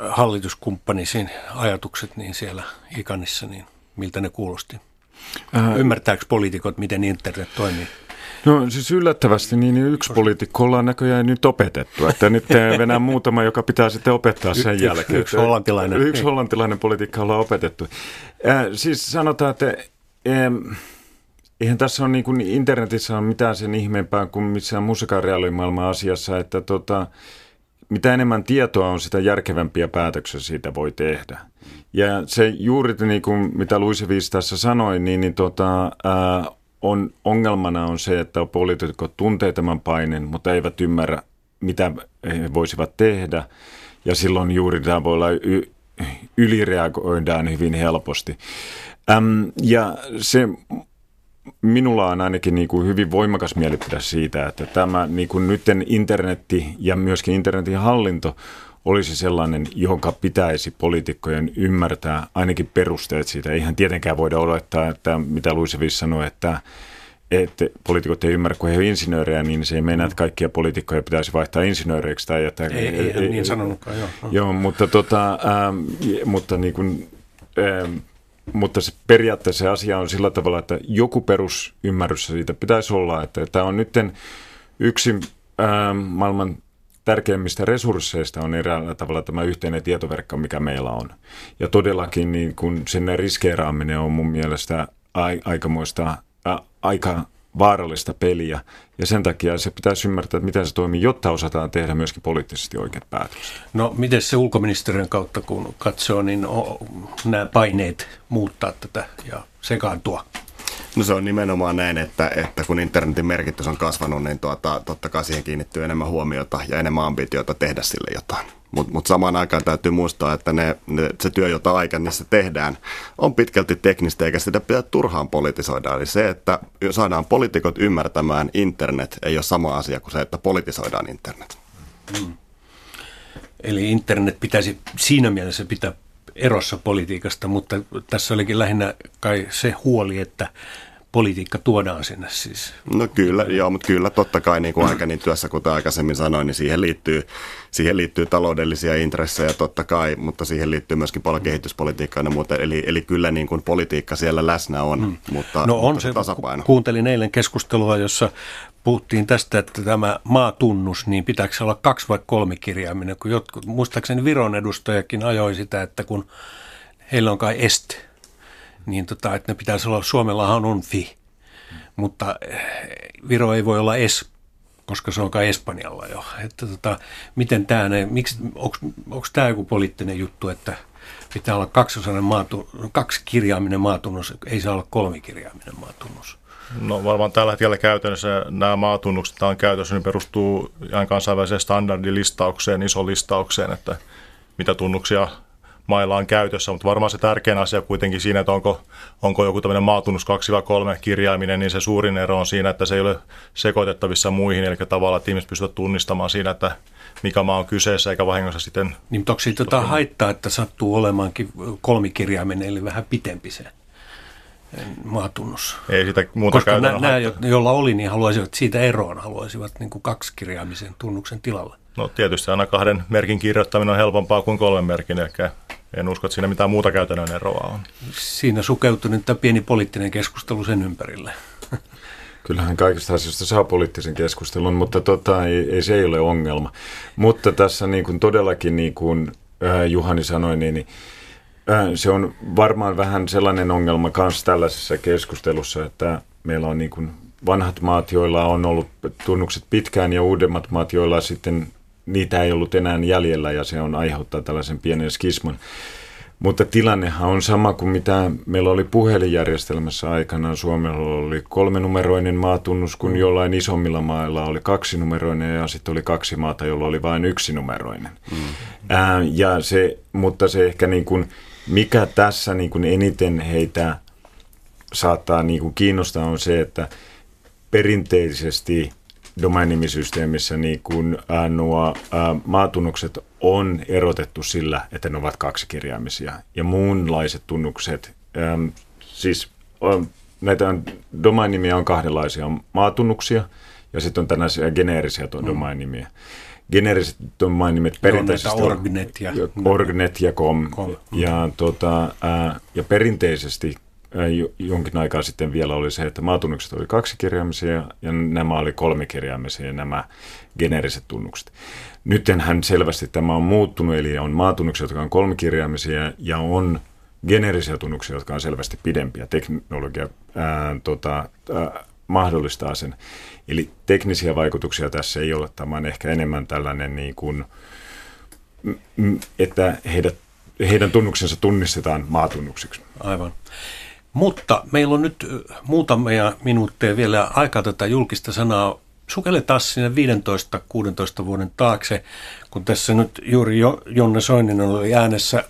hallituskumppanisi ajatukset niin siellä Ikanissa, niin miltä ne kuulosti? Äh, Ymmärtääkö poliitikot, miten internet toimii? No siis yllättävästi niin yksi poliitikko ollaan näköjään nyt opetettu, että nyt venää muutama, joka pitää sitten opettaa sen y- jälkeen. Yksi hollantilainen. Yksi hollantilainen poliitikko ollaan opetettu. Äh, siis sanotaan, että eihän tässä ole niin kuin internetissä on mitään sen ihmeempää kuin missään musiikaalireaalimaailman asiassa, että tota, mitä enemmän tietoa on, sitä järkevämpiä päätöksiä siitä voi tehdä. Ja se juuri niin kuin mitä Luise Viis tässä sanoi, niin, niin tota, ää, on, ongelmana on se, että poliitikot tuntee tämän paineen, mutta eivät ymmärrä, mitä he voisivat tehdä. Ja silloin juuri tämä voi olla y- ylireagoidaan hyvin helposti. Äm, ja se minulla on ainakin niin kuin hyvin voimakas mielipide siitä, että tämä niin kuin nytten internetti ja myöskin internetin hallinto olisi sellainen, jonka pitäisi poliitikkojen ymmärtää ainakin perusteet siitä. Eihän tietenkään voida olettaa, että mitä Luisevis sanoi, että että poliitikot ei ymmärrä, kun he ovat insinöörejä, niin se ei meinaa, että kaikkia poliitikkoja pitäisi vaihtaa insinööreiksi. Tai että, ei, ei, ei, niin sanonutkaan, joo. Joo, mutta, tota, ähm, mutta niin kuin, ähm, mutta se periaatteessa se asia on sillä tavalla, että joku perusymmärrys siitä pitäisi olla, että tämä on nyt yksi ää, ähm, maailman tärkeimmistä resursseista on eräällä tavalla tämä yhteinen tietoverkko, mikä meillä on. Ja todellakin niin kun sen riskeeraaminen on mun mielestä aikamoista, ä, aika vaarallista peliä. Ja sen takia se pitäisi ymmärtää, että miten se toimii, jotta osataan tehdä myöskin poliittisesti oikeat päätökset. No miten se ulkoministeriön kautta, kun katsoo, niin nämä paineet muuttaa tätä ja sekaantua? No se on nimenomaan näin, että, että kun internetin merkitys on kasvanut, niin tuota, totta kai siihen kiinnittyy enemmän huomiota ja enemmän ambitioita tehdä sille jotain. Mutta mut samaan aikaan täytyy muistaa, että ne, ne, se työ, jota aikaan niissä tehdään, on pitkälti teknistä eikä sitä pitää turhaan politisoida. Eli se, että saadaan poliitikot ymmärtämään internet, ei ole sama asia kuin se, että politisoidaan internet. Hmm. Eli internet pitäisi siinä mielessä pitää erossa politiikasta, mutta tässä olikin lähinnä kai se huoli, että politiikka tuodaan sinne siis. No kyllä, joo, mutta kyllä totta kai niin kuin aikanin työssä, kuten aikaisemmin sanoin, niin siihen liittyy, siihen liittyy taloudellisia intressejä totta kai, mutta siihen liittyy myöskin paljon kehityspolitiikkaa ja muuta. Eli, eli kyllä niin kuin politiikka siellä läsnä on, hmm. mutta, no on mutta se, tasapaino. Kuuntelin eilen keskustelua, jossa puhuttiin tästä, että tämä maatunnus, niin pitääkö olla kaksi vai kolme kirjaiminen, kun jotkut, muistaakseni Viron edustajakin ajoi sitä, että kun heillä on kai este, niin tota, että ne pitäisi olla, Suomellahan on fi, mutta eh, Viro ei voi olla es, koska se onkaan Espanjalla jo. Että tota, miten tämä, miksi, onko tämä joku poliittinen juttu, että pitää olla kaksiosainen maatu, kaksi kirjaaminen maatunnus, ei saa olla kolmikirjaaminen maatunnus? No varmaan tällä hetkellä käytännössä nämä maatunnukset on käytössä, niin perustuu ihan kansainväliseen standardilistaukseen, iso listaukseen, että mitä tunnuksia mailla on käytössä, mutta varmaan se tärkein asia kuitenkin siinä, että onko, onko joku tämmöinen maatunnus 2-3 kirjaiminen, niin se suurin ero on siinä, että se ei ole sekoitettavissa muihin, eli tavallaan että ihmiset pystyvät tunnistamaan siinä, että mikä maa on kyseessä, eikä vahingossa sitten... Niin, mutta onko siitä jotain haittaa, että sattuu olemaankin kolmikirjaiminen, eli vähän pitempi se maatunnus? Ei sitä muuta Koska nämä, nämä, joilla oli, niin haluaisivat siitä eroon, haluaisivat niin kuin kaksi kirjaamisen tunnuksen tilalle. No tietysti aina kahden merkin kirjoittaminen on helpompaa kuin kolmen merkin, eli en usko, että siinä mitään muuta käytännön eroa on. Siinä sukeutunut tämä pieni poliittinen keskustelu sen ympärille. Kyllähän kaikista asioista saa poliittisen keskustelun, mutta tota, ei, ei se ei ole ongelma. Mutta tässä niin kuin todellakin, niin kuin Juhani sanoi, niin, niin se on varmaan vähän sellainen ongelma myös tällaisessa keskustelussa, että meillä on niin kuin vanhat maat, joilla on ollut tunnukset pitkään ja uudemmat maat, joilla sitten niitä ei ollut enää jäljellä ja se on aiheuttaa tällaisen pienen skisman. Mutta tilannehan on sama kuin mitä meillä oli puhelinjärjestelmässä aikanaan. Suomella oli kolmenumeroinen maatunnus, kun mm. jollain isommilla mailla oli kaksinumeroinen ja sitten oli kaksi maata, jolla oli vain yksinumeroinen. Mm. Ää, ja se, mutta se ehkä niin kuin, mikä tässä niin kuin eniten heitä saattaa niin kuin kiinnostaa on se, että perinteisesti domainimisysteemissä niin kun, ää, nuo ää, maatunnukset on erotettu sillä, että ne ovat kaksikirjaimisia. Ja muunlaiset tunnukset, ää, siis on, näitä on, domainnimiä on kahdenlaisia. On maatunnuksia ja sitten on tällaisia geneerisiä mm. domainnimiä. Geneeriset domainnimet perinteisesti on Orgnet ja, Orgnet ja com. com. Ja, tota, ää, ja perinteisesti jonkin aikaa sitten vielä oli se, että maatunnukset oli kaksikirjaimisia ja nämä oli kolmikirjaimisia nämä geneeriset tunnukset. Nyttenhän selvästi tämä on muuttunut, eli on maatunnuksia, jotka on kolmikirjaimisia ja on geneerisiä tunnuksia, jotka on selvästi pidempiä. Teknologia ää, tota, ää, mahdollistaa sen. Eli teknisiä vaikutuksia tässä ei ole. Tämä on ehkä enemmän tällainen, niin kuin, että heidät, heidän tunnuksensa tunnistetaan maatunnuksiksi. Aivan. Mutta meillä on nyt muutamia minuutteja vielä aikaa tätä julkista sanaa. Sukelletaan sinne 15-16 vuoden taakse, kun tässä nyt juuri jo, Jonne Soinin oli äänessä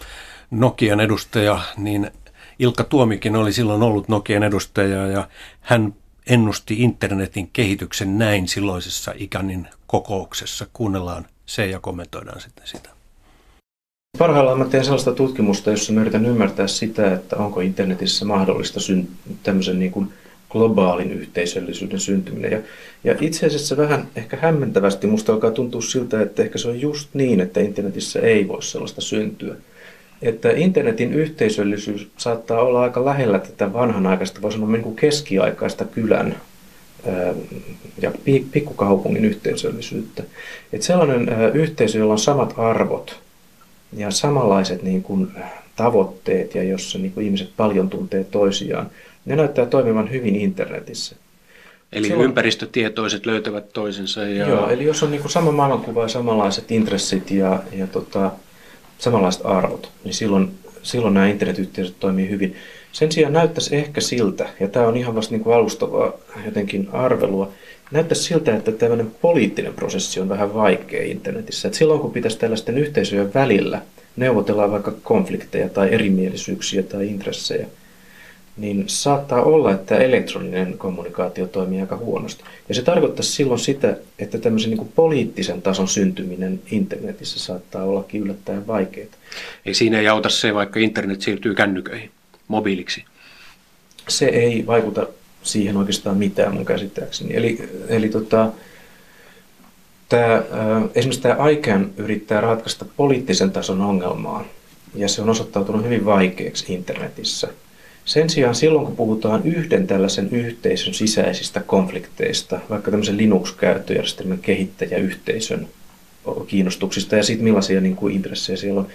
Nokian edustaja, niin Ilkka Tuomikin oli silloin ollut Nokian edustaja ja hän ennusti internetin kehityksen näin silloisessa Ikanin kokouksessa. Kuunnellaan se ja kommentoidaan sitten sitä. Parhaillaan mä teen sellaista tutkimusta, jossa mä yritän ymmärtää sitä, että onko internetissä mahdollista syn- tämmöisen niin kuin globaalin yhteisöllisyyden syntyminen. Ja, ja itse asiassa vähän ehkä hämmentävästi musta alkaa tuntua siltä, että ehkä se on just niin, että internetissä ei voi sellaista syntyä. Että internetin yhteisöllisyys saattaa olla aika lähellä tätä vanhanaikaista, voi sanoa niin kuin keskiaikaista kylän ja pikkukaupungin yhteisöllisyyttä. Että sellainen yhteisö, jolla on samat arvot, ja samanlaiset niin kuin tavoitteet ja jossa niin kuin ihmiset paljon tuntee toisiaan, ne näyttää toimivan hyvin internetissä. Eli Silloin, ympäristötietoiset löytävät toisensa. Ja... Joo, eli jos on niin kuin sama maailmankuva ja samanlaiset intressit ja, ja tota, samanlaiset arvot, niin silloin, silloin nämä internetyhteisöt toimii hyvin. Sen sijaan näyttäisi ehkä siltä, ja tämä on ihan vasta niin kuin alustavaa jotenkin arvelua, näyttäisi siltä, että tämmöinen poliittinen prosessi on vähän vaikea internetissä. Et silloin kun pitäisi tällaisten yhteisöjen välillä neuvotella vaikka konflikteja tai erimielisyyksiä tai intressejä, niin saattaa olla, että elektroninen kommunikaatio toimii aika huonosti. Ja se tarkoittaa silloin sitä, että tämmöisen niin poliittisen tason syntyminen internetissä saattaa ollakin yllättäen vaikeaa. Ei siinä ei auta se, vaikka internet siirtyy kännyköihin, mobiiliksi. Se ei vaikuta siihen oikeastaan mitään mun käsittääkseni. Eli, eli tota, tämä, esimerkiksi tämä ICANN yrittää ratkaista poliittisen tason ongelmaa, ja se on osoittautunut hyvin vaikeaksi internetissä. Sen sijaan silloin, kun puhutaan yhden tällaisen yhteisön sisäisistä konflikteista, vaikka tämmöisen Linux-käyttöjärjestelmän kehittäjäyhteisön kiinnostuksista ja siitä millaisia niin kuin intressejä siellä on,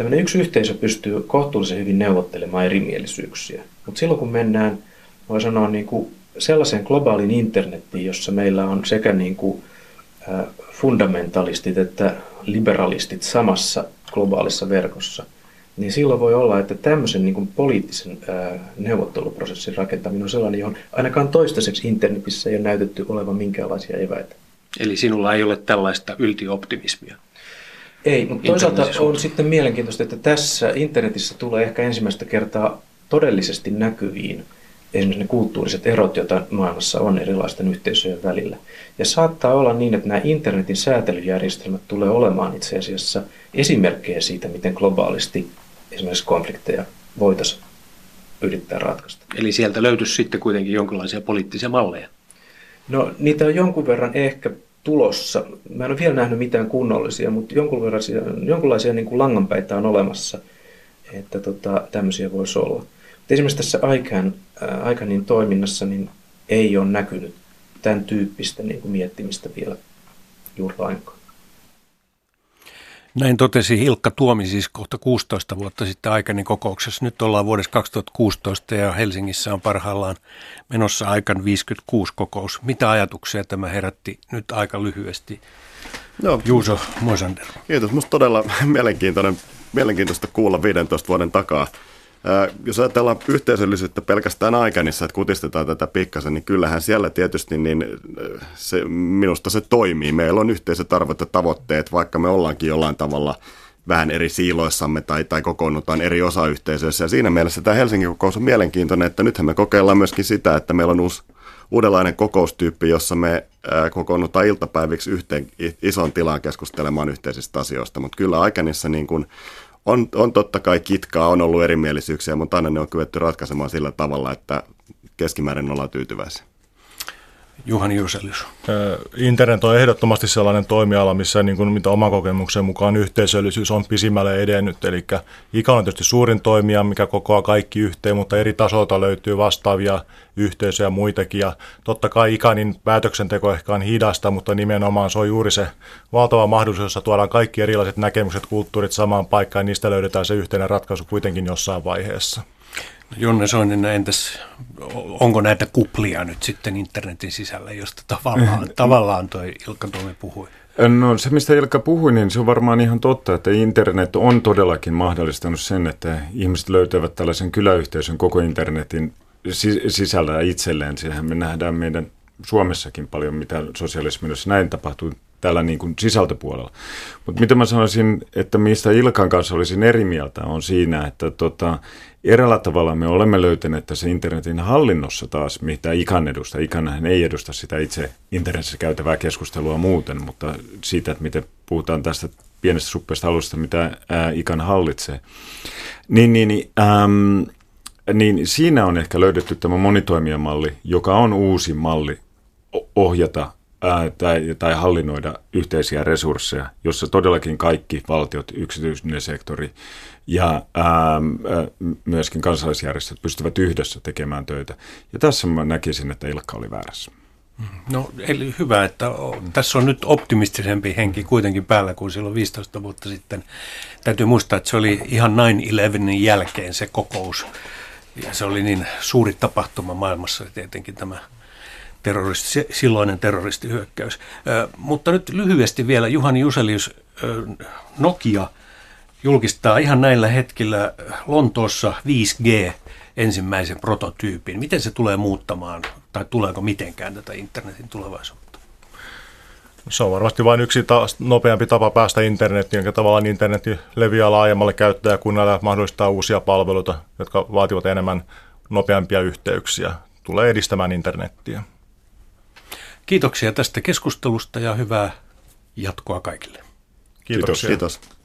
tämmöinen yksi yhteisö pystyy kohtuullisen hyvin neuvottelemaan erimielisyyksiä. Mutta silloin, kun mennään voi sanoa niin kuin sellaiseen globaaliin internettiin, jossa meillä on sekä niin kuin, fundamentalistit että liberalistit samassa globaalissa verkossa, niin silloin voi olla, että tämmöisen niin kuin poliittisen neuvotteluprosessin rakentaminen on sellainen, johon ainakaan toistaiseksi internetissä ei ole näytetty olevan minkäänlaisia eväitä. Eli sinulla ei ole tällaista yltioptimismia? Ei, mutta toisaalta on sitten mielenkiintoista, että tässä internetissä tulee ehkä ensimmäistä kertaa todellisesti näkyviin esimerkiksi ne kulttuuriset erot, joita maailmassa on erilaisten yhteisöjen välillä. Ja saattaa olla niin, että nämä internetin säätelyjärjestelmät tulee olemaan itse asiassa esimerkkejä siitä, miten globaalisti esimerkiksi konflikteja voitaisiin yrittää ratkaista. Eli sieltä löytyisi sitten kuitenkin jonkinlaisia poliittisia malleja? No niitä on jonkun verran ehkä tulossa. Mä en ole vielä nähnyt mitään kunnollisia, mutta jonkunlaisia, jonkunlaisia niin kuin langanpäitä on olemassa, että tota, tämmöisiä voisi olla. Esimerkiksi tässä ICAN, äh, ICANin toiminnassa niin ei ole näkynyt tämän tyyppistä niin kuin miettimistä vielä juuri lainkaan. Näin totesi Hilkka Tuomi siis kohta 16 vuotta sitten aikainen kokouksessa. Nyt ollaan vuodessa 2016 ja Helsingissä on parhaillaan menossa aikan 56 kokous. Mitä ajatuksia tämä herätti nyt aika lyhyesti? No, Juuso Moisander. Kiitos. Minusta todella mielenkiintoinen, mielenkiintoista kuulla 15 vuoden takaa jos ajatellaan yhteisöllisyyttä pelkästään aikanissa, että kutistetaan tätä pikkasen, niin kyllähän siellä tietysti niin se, minusta se toimii. Meillä on yhteiset arvot ja tavoitteet, vaikka me ollaankin jollain tavalla vähän eri siiloissamme tai, tai kokoonnutaan eri osayhteisöissä. Ja siinä mielessä tämä Helsingin kokous on mielenkiintoinen, että nythän me kokeillaan myöskin sitä, että meillä on uusi uudenlainen kokoustyyppi, jossa me kokoonnutaan iltapäiviksi yhteen ison tilaan keskustelemaan yhteisistä asioista. Mutta kyllä Aikanissa niin kun on, on totta kai kitkaa, on ollut erimielisyyksiä, mutta aina ne on kyetty ratkaisemaan sillä tavalla, että keskimäärin ollaan tyytyväisiä. Juhani Juselius. Internet on ehdottomasti sellainen toimiala, missä niin kuin, mitä oman kokemuksen mukaan yhteisöllisyys on pisimmälle edennyt. Eli ikä on tietysti suurin toimija, mikä kokoaa kaikki yhteen, mutta eri tasolta löytyy vastaavia yhteisöjä muitakin. Ja totta kai ikanin päätöksenteko ehkä on hidasta, mutta nimenomaan se on juuri se valtava mahdollisuus, jossa tuodaan kaikki erilaiset näkemykset, kulttuurit samaan paikkaan ja niistä löydetään se yhteinen ratkaisu kuitenkin jossain vaiheessa. Jonne Soinen, entäs onko näitä kuplia nyt sitten internetin sisällä, josta tavallaan, tavallaan toi Ilkka Tuomi puhui? No se, mistä Ilkka puhui, niin se on varmaan ihan totta, että internet on todellakin mahdollistanut sen, että ihmiset löytävät tällaisen kyläyhteisön koko internetin sisällä itselleen. Sehän me nähdään meidän Suomessakin paljon, mitä sosiaalisessa näin tapahtuu tällä niin kuin sisältöpuolella. Mutta mitä mä sanoisin, että mistä Ilkan kanssa olisin eri mieltä, on siinä, että tota, eräällä tavalla me olemme löytäneet tässä internetin hallinnossa taas, mitä ikan edusta. Ikanhän ei edusta sitä itse internetissä käytävää keskustelua muuten, mutta siitä, että miten puhutaan tästä pienestä suppeasta alusta, mitä ää, ikan hallitsee. Niin, niin, äm, niin siinä on ehkä löydetty tämä monitoimijamalli, joka on uusi malli ohjata ää, tai, tai hallinnoida yhteisiä resursseja, jossa todellakin kaikki valtiot, yksityinen sektori ja ää, myöskin kansalaisjärjestöt pystyvät yhdessä tekemään töitä. Ja tässä mä näkisin, että Ilkka oli väärässä. No eli hyvä, että tässä on nyt optimistisempi henki kuitenkin päällä kuin silloin 15 vuotta sitten. Täytyy muistaa, että se oli ihan 9-11 jälkeen se kokous. Ja se oli niin suuri tapahtuma maailmassa tietenkin tämä terroristi, silloinen terroristihyökkäys. Mutta nyt lyhyesti vielä Juhani Juselius, Nokia julkistaa ihan näillä hetkillä Lontoossa 5G ensimmäisen prototyypin. Miten se tulee muuttamaan tai tuleeko mitenkään tätä internetin tulevaisuutta? Se on varmasti vain yksi ta- nopeampi tapa päästä internettiin, jonka tavallaan internetti leviää laajemmalle käyttäjäkunnalle ja mahdollistaa uusia palveluita, jotka vaativat enemmän nopeampia yhteyksiä. Tulee edistämään internettiä. Kiitoksia tästä keskustelusta ja hyvää jatkoa kaikille. Kiitoksia. Kiitos. Kiitos.